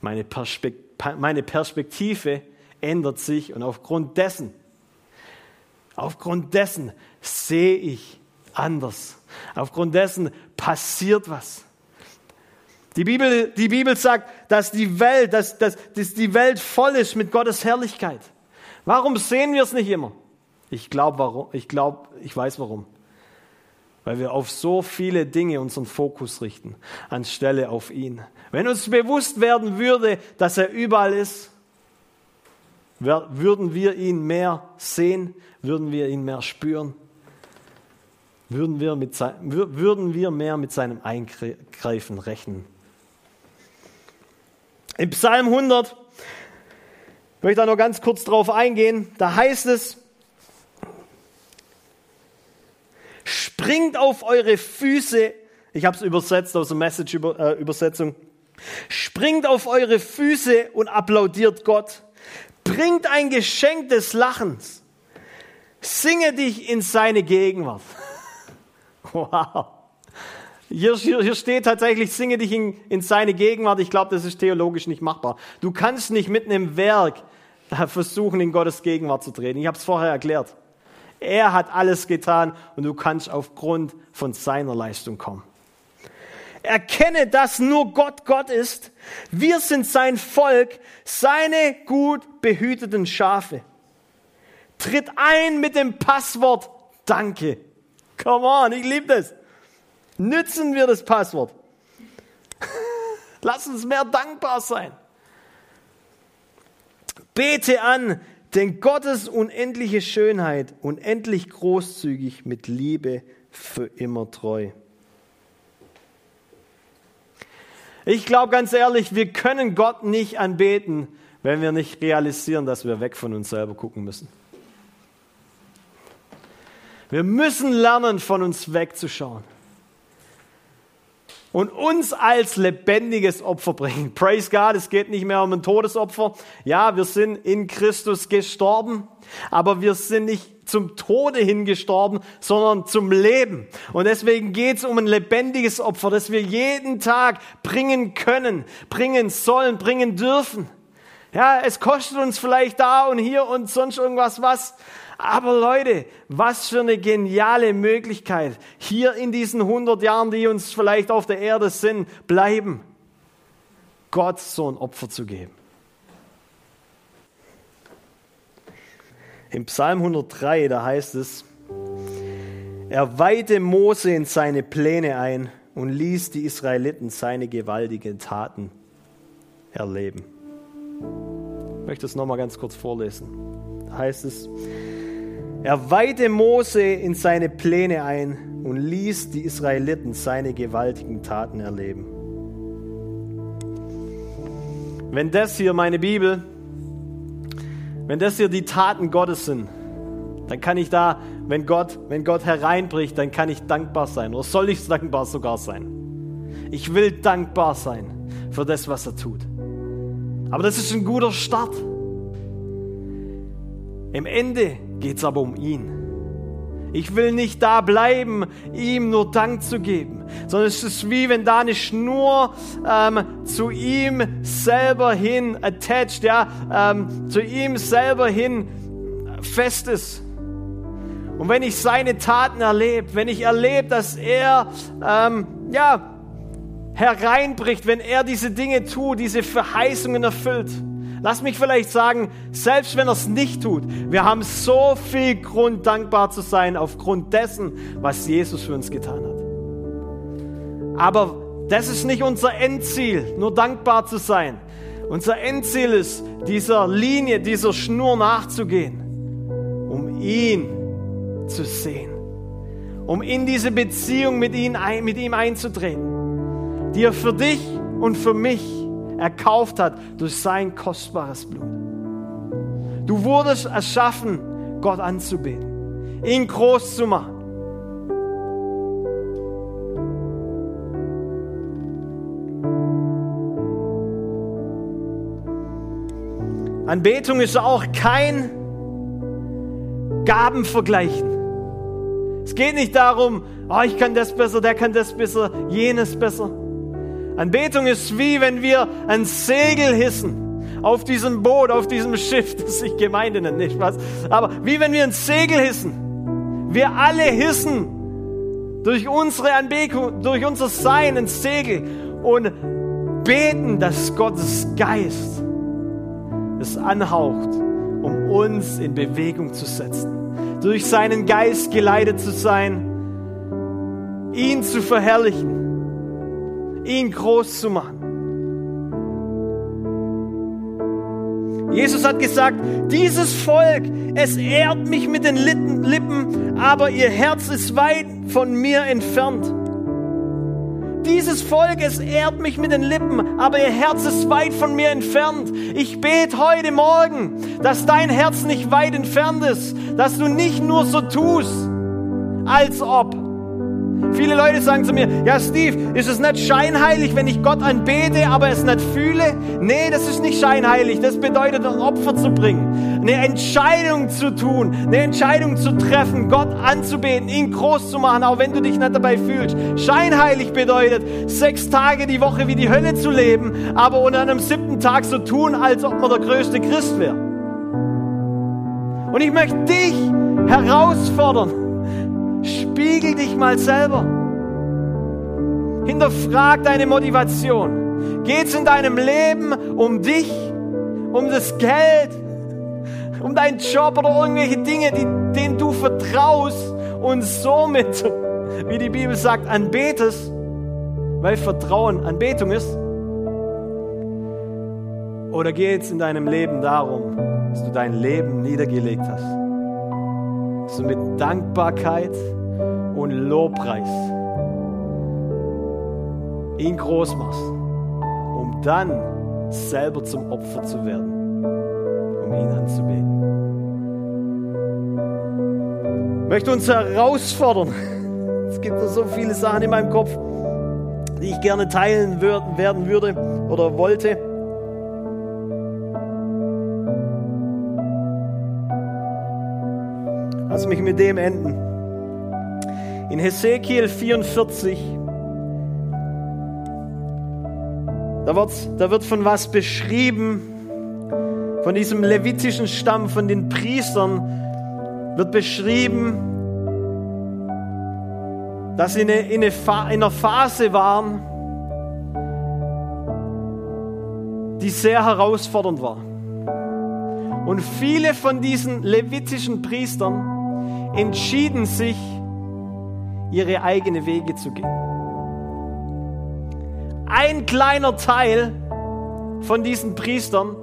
Meine, Perspekt meine Perspektive ändert sich und aufgrund dessen, aufgrund dessen sehe ich anders. Aufgrund dessen passiert was. Die Bibel, die Bibel sagt, dass die Welt, dass, dass, dass die Welt voll ist mit Gottes Herrlichkeit. Warum sehen wir es nicht immer? Ich glaube, warum. Ich glaube, ich weiß warum. Weil wir auf so viele Dinge unseren Fokus richten, anstelle auf ihn. Wenn uns bewusst werden würde, dass er überall ist, würden wir ihn mehr sehen, würden wir ihn mehr spüren, würden wir, mit, würden wir mehr mit seinem Eingreifen rechnen. Im Psalm 100, ich möchte da noch ganz kurz drauf eingehen, da heißt es, springt auf eure Füße, ich habe es übersetzt aus der Message-Übersetzung, springt auf eure Füße und applaudiert Gott, bringt ein Geschenk des Lachens, singe dich in seine Gegenwart. Wow. Hier, hier, hier steht tatsächlich, singe dich in, in seine Gegenwart. Ich glaube, das ist theologisch nicht machbar. Du kannst nicht mitten im Werk äh, versuchen, in Gottes Gegenwart zu treten. Ich habe es vorher erklärt. Er hat alles getan und du kannst aufgrund von seiner Leistung kommen. Erkenne, dass nur Gott Gott ist. Wir sind sein Volk, seine gut behüteten Schafe. Tritt ein mit dem Passwort Danke. Come on, ich liebe das. Nützen wir das Passwort. Lass uns mehr dankbar sein. Bete an, denn Gottes unendliche Schönheit, unendlich großzügig mit Liebe für immer treu. Ich glaube ganz ehrlich, wir können Gott nicht anbeten, wenn wir nicht realisieren, dass wir weg von uns selber gucken müssen. Wir müssen lernen, von uns wegzuschauen und uns als lebendiges Opfer bringen. Praise God, es geht nicht mehr um ein Todesopfer. Ja, wir sind in Christus gestorben, aber wir sind nicht zum Tode hingestorben, sondern zum Leben. Und deswegen geht es um ein lebendiges Opfer, das wir jeden Tag bringen können, bringen sollen, bringen dürfen. Ja, es kostet uns vielleicht da und hier und sonst irgendwas was, aber Leute, was für eine geniale Möglichkeit, hier in diesen 100 Jahren, die uns vielleicht auf der Erde sind, bleiben, Gott so ein Opfer zu geben. Im Psalm 103, da heißt es, er weihte Mose in seine Pläne ein und ließ die Israeliten seine gewaltigen Taten erleben. Ich möchte es nochmal ganz kurz vorlesen. Da heißt es, er weihte Mose in seine Pläne ein und ließ die Israeliten seine gewaltigen Taten erleben. Wenn das hier meine Bibel, wenn das hier die Taten Gottes sind, dann kann ich da, wenn Gott, wenn Gott hereinbricht, dann kann ich dankbar sein. Oder soll ich dankbar sogar sein? Ich will dankbar sein für das, was er tut. Aber das ist ein guter Start. Im Ende geht es aber um ihn. Ich will nicht da bleiben, ihm nur Dank zu geben, sondern es ist wie wenn da eine Schnur ähm, zu ihm selber hin attached, ja, ähm, zu ihm selber hin fest ist. Und wenn ich seine Taten erlebe, wenn ich erlebe, dass er ähm, ja hereinbricht, wenn er diese Dinge tut, diese Verheißungen erfüllt, Lass mich vielleicht sagen, selbst wenn er es nicht tut, wir haben so viel Grund, dankbar zu sein aufgrund dessen, was Jesus für uns getan hat. Aber das ist nicht unser Endziel, nur dankbar zu sein. Unser Endziel ist, dieser Linie, dieser Schnur nachzugehen, um ihn zu sehen, um in diese Beziehung mit ihm, einzutreten, die er für dich und für mich erkauft hat durch sein kostbares Blut. Du wurdest erschaffen, Gott anzubeten, ihn groß zu machen. Anbetung ist auch kein Gabenvergleichen. Es geht nicht darum, oh, ich kann das besser, der kann das besser, jenes besser. Anbetung ist wie wenn wir ein Segel hissen auf diesem Boot, auf diesem Schiff, das sich Gemeinde nennt, nicht was? Aber wie wenn wir ein Segel hissen. Wir alle hissen durch unsere Anbetung, durch unser Sein ein Segel und beten, dass Gottes Geist es anhaucht, um uns in Bewegung zu setzen. Durch seinen Geist geleitet zu sein, ihn zu verherrlichen ihn groß zu machen. Jesus hat gesagt, dieses Volk, es ehrt mich mit den Lippen, aber ihr Herz ist weit von mir entfernt. Dieses Volk, es ehrt mich mit den Lippen, aber ihr Herz ist weit von mir entfernt. Ich bete heute Morgen, dass dein Herz nicht weit entfernt ist, dass du nicht nur so tust, als ob, Viele Leute sagen zu mir, ja Steve, ist es nicht scheinheilig, wenn ich Gott anbete, aber es nicht fühle? Nee, das ist nicht scheinheilig. Das bedeutet, ein Opfer zu bringen, eine Entscheidung zu tun, eine Entscheidung zu treffen, Gott anzubeten, ihn groß zu machen, auch wenn du dich nicht dabei fühlst. Scheinheilig bedeutet, sechs Tage die Woche wie die Hölle zu leben, aber unter einem siebten Tag so tun, als ob man der größte Christ wäre. Und ich möchte dich herausfordern, Spiegel dich mal selber. Hinterfrag deine Motivation. Geht es in deinem Leben um dich, um das Geld, um deinen Job oder irgendwelche Dinge, die, denen du vertraust und somit, wie die Bibel sagt, anbetest, weil Vertrauen Anbetung ist? Oder geht es in deinem Leben darum, dass du dein Leben niedergelegt hast? Du mit Dankbarkeit und Lobpreis ihn groß machst, um dann selber zum Opfer zu werden, um ihn anzubeten. Ich möchte uns herausfordern. Es gibt so viele Sachen in meinem Kopf, die ich gerne teilen werden würde oder wollte. Lass mich mit dem enden. In Hesekiel 44, da wird, da wird von was beschrieben, von diesem levitischen Stamm, von den Priestern, wird beschrieben, dass sie in, eine, in, einer Phase waren, die sehr herausfordernd war. Und viele von diesen levitischen Priestern entschieden sich, ihre eigene Wege zu gehen. Ein kleiner Teil von diesen Priestern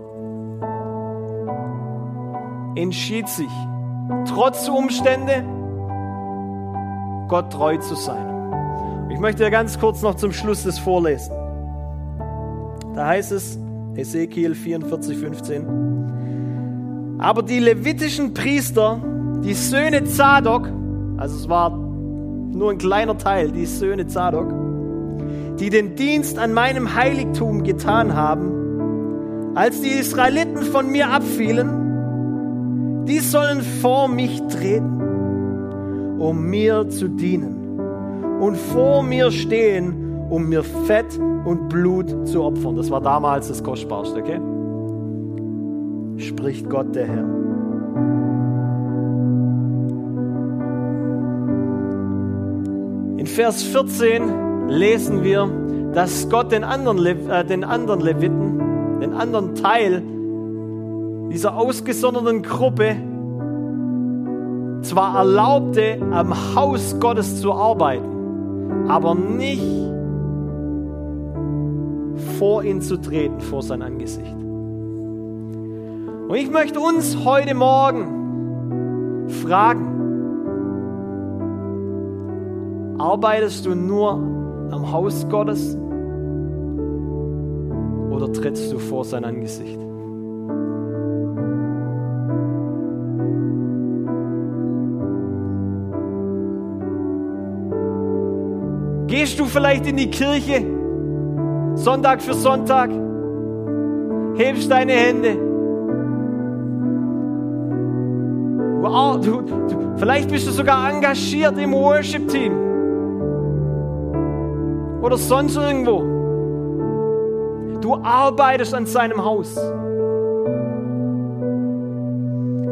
entschied sich, trotz Umstände Gott treu zu sein. Ich möchte ja ganz kurz noch zum Schluss das vorlesen. Da heißt es, Ezekiel 44, 15. Aber die levitischen Priester, die Söhne Zadok, also es war nur ein kleiner Teil, die Söhne Zadok, die den Dienst an meinem Heiligtum getan haben, als die Israeliten von mir abfielen, die sollen vor mich treten, um mir zu dienen und vor mir stehen um mir Fett und Blut zu opfern. Das war damals das Kostbarste, okay? Spricht Gott der Herr. In Vers 14 lesen wir, dass Gott den anderen, äh, den anderen Leviten, den anderen Teil dieser ausgesonderten Gruppe zwar erlaubte, am Haus Gottes zu arbeiten, aber nicht vor ihn zu treten, vor sein Angesicht. Und ich möchte uns heute Morgen fragen, arbeitest du nur am Haus Gottes oder trittst du vor sein Angesicht? Gehst du vielleicht in die Kirche Sonntag für Sonntag. Hebst deine Hände. Wow, du, du, vielleicht bist du sogar engagiert im Worship-Team. Oder sonst irgendwo. Du arbeitest an seinem Haus.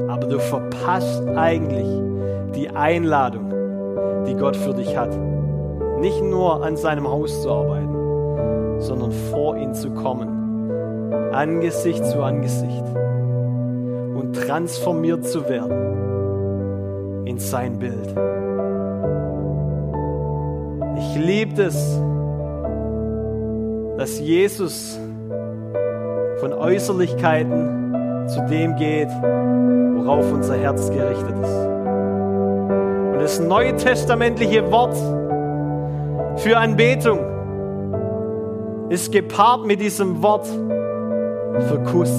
Aber du verpasst eigentlich die Einladung, die Gott für dich hat. Nicht nur an seinem Haus zu arbeiten sondern vor ihn zu kommen, Angesicht zu Angesicht und transformiert zu werden in sein Bild. Ich liebe es, dass Jesus von Äußerlichkeiten zu dem geht, worauf unser Herz gerichtet ist. Und das neue testamentliche Wort für Anbetung ist gepaart mit diesem Wort für Kuss.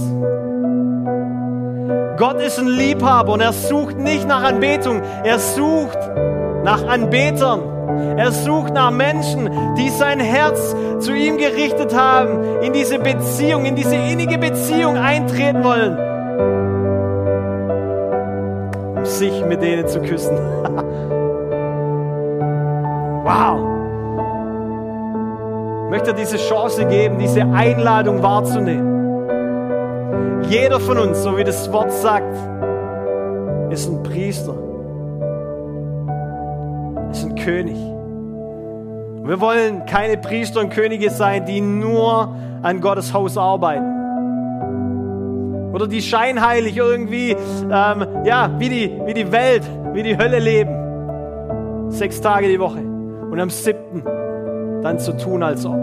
Gott ist ein Liebhaber und er sucht nicht nach Anbetung, er sucht nach Anbetern. Er sucht nach Menschen, die sein Herz zu ihm gerichtet haben, in diese Beziehung, in diese innige Beziehung eintreten wollen, um sich mit denen zu küssen. wow! möchte diese Chance geben, diese Einladung wahrzunehmen. Jeder von uns, so wie das Wort sagt, ist ein Priester, König. Wir wollen keine Priester und Könige sein, die nur an Gottes Haus arbeiten. Oder die scheinheilig irgendwie, ähm, ja, wie die, wie die Welt, wie die Hölle leben. Sechs Tage die Woche. Und am siebten dann zu tun, als ob.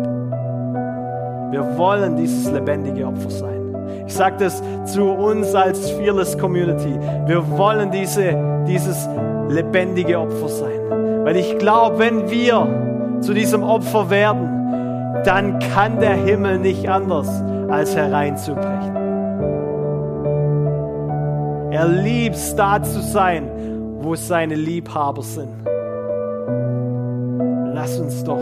Wir wollen dieses lebendige Opfer sein. Ich sage das zu uns als Fearless Community. Wir wollen diese, dieses lebendige Opfer sein. Weil ich glaube, wenn wir zu diesem Opfer werden, dann kann der Himmel nicht anders, als hereinzubrechen. Er liebt es, da zu sein, wo seine Liebhaber sind. Lass uns doch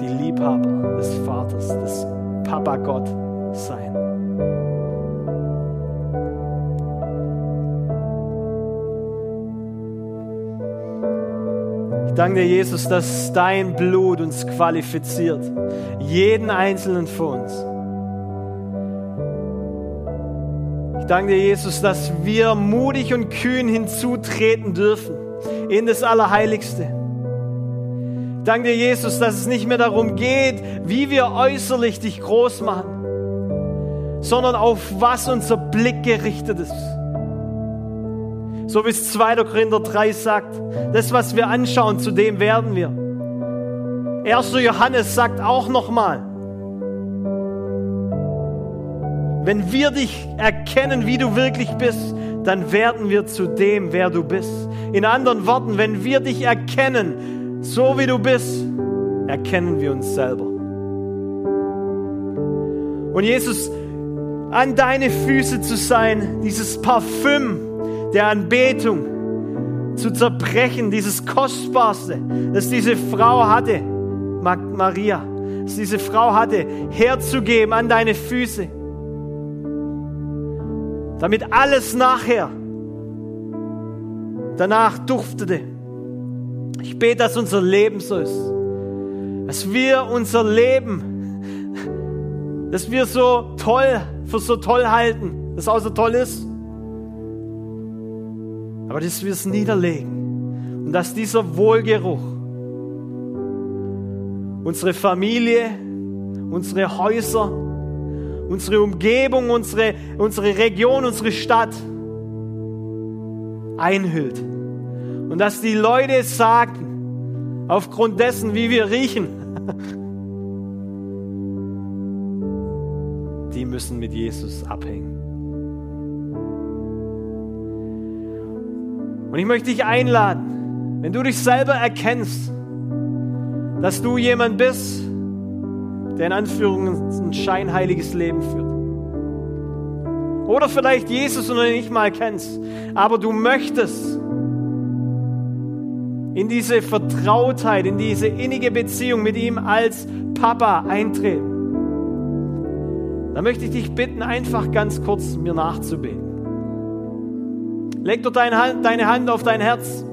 die Liebhaber des Vaters, des Papa Gott sein. Danke dir, Jesus, dass dein Blut uns qualifiziert. Jeden einzelnen von uns. Ich danke dir, Jesus, dass wir mutig und kühn hinzutreten dürfen in das Allerheiligste. Danke dir, Jesus, dass es nicht mehr darum geht, wie wir äußerlich dich groß machen, sondern auf was unser Blick gerichtet ist. So wie es 2. Korinther 3 sagt, das, was wir anschauen, zu dem werden wir. 1. Johannes sagt auch nochmal, wenn wir dich erkennen, wie du wirklich bist, dann werden wir zu dem, wer du bist. In anderen Worten, wenn wir dich erkennen, so wie du bist, erkennen wir uns selber. Und Jesus, an deine Füße zu sein, dieses Parfüm der Anbetung zu zerbrechen, dieses Kostbarste, das diese Frau hatte, Maria, das diese Frau hatte, herzugeben an deine Füße, damit alles nachher danach duftete. Ich bete, dass unser Leben so ist, dass wir unser Leben, dass wir so toll, für so toll halten, dass auch so toll ist, aber dass wir es niederlegen und dass dieser Wohlgeruch unsere Familie, unsere Häuser, unsere Umgebung, unsere, unsere Region, unsere Stadt einhüllt. Und dass die Leute sagen, aufgrund dessen, wie wir riechen, die müssen mit Jesus abhängen. Und ich möchte dich einladen, wenn du dich selber erkennst, dass du jemand bist, der in Anführungen ein scheinheiliges Leben führt. Oder vielleicht Jesus noch nicht mal kennst, aber du möchtest in diese Vertrautheit, in diese innige Beziehung mit ihm als Papa eintreten. Da möchte ich dich bitten, einfach ganz kurz mir nachzubeten. Leg doch deine Hand, deine Hand auf dein Herz.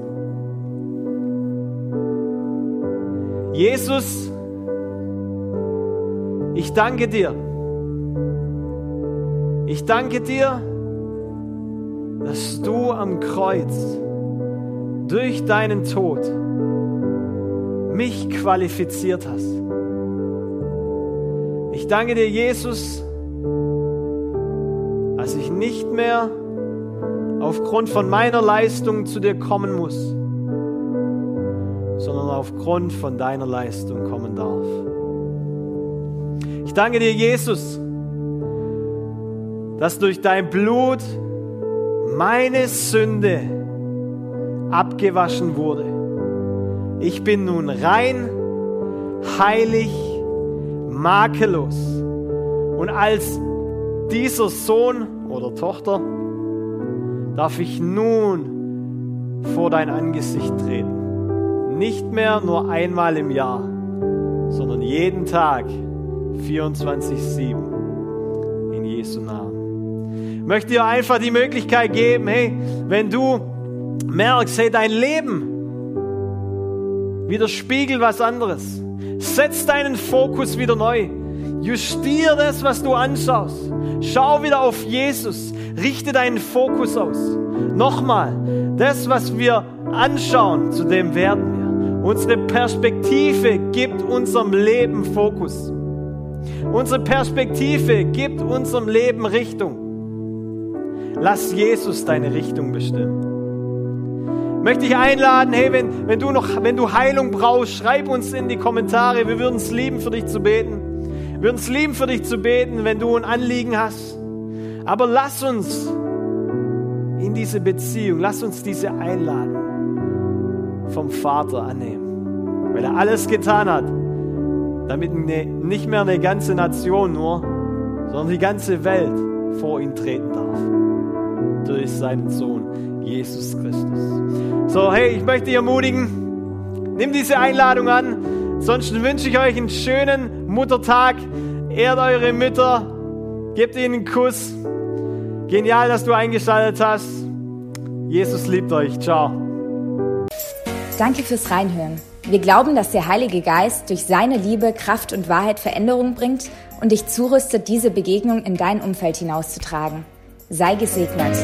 Jesus, ich danke dir. Ich danke dir, dass du am Kreuz durch deinen Tod mich qualifiziert hast. Ich danke dir, Jesus, als ich nicht mehr aufgrund von meiner Leistung zu dir kommen muss, sondern aufgrund von deiner Leistung kommen darf. Ich danke dir, Jesus, dass durch dein Blut meine Sünde abgewaschen wurde. Ich bin nun rein, heilig, makellos. Und als dieser Sohn oder Tochter darf ich nun vor dein Angesicht treten. Nicht mehr nur einmal im Jahr, sondern jeden Tag 24-7 in Jesu Namen. Ich möchte dir einfach die Möglichkeit geben, hey, wenn du merkst, hey, dein Leben widerspiegelt was anderes, setz deinen Fokus wieder neu. Justier das, was du anschaust. Schau wieder auf Jesus. Richte deinen Fokus aus. Nochmal, das, was wir anschauen, zu dem werden wir. Unsere Perspektive gibt unserem Leben Fokus. Unsere Perspektive gibt unserem Leben Richtung. Lass Jesus deine Richtung bestimmen. Möchte ich einladen, hey, wenn, wenn, du noch, wenn du Heilung brauchst, schreib uns in die Kommentare. Wir würden es lieben, für dich zu beten. Wir es lieben, für dich zu beten, wenn du ein Anliegen hast. Aber lass uns in diese Beziehung, lass uns diese Einladung vom Vater annehmen, weil er alles getan hat, damit ne, nicht mehr eine ganze Nation nur, sondern die ganze Welt vor ihn treten darf. Durch seinen Sohn Jesus Christus. So, hey, ich möchte dich ermutigen, nimm diese Einladung an. Sonst wünsche ich euch einen schönen Muttertag. Ehrt eure Mütter, gebt ihnen einen Kuss. Genial, dass du eingeschaltet hast. Jesus liebt euch. Ciao. Danke fürs Reinhören. Wir glauben, dass der Heilige Geist durch seine Liebe, Kraft und Wahrheit Veränderung bringt und dich zurüstet, diese Begegnung in dein Umfeld hinauszutragen. Sei gesegnet.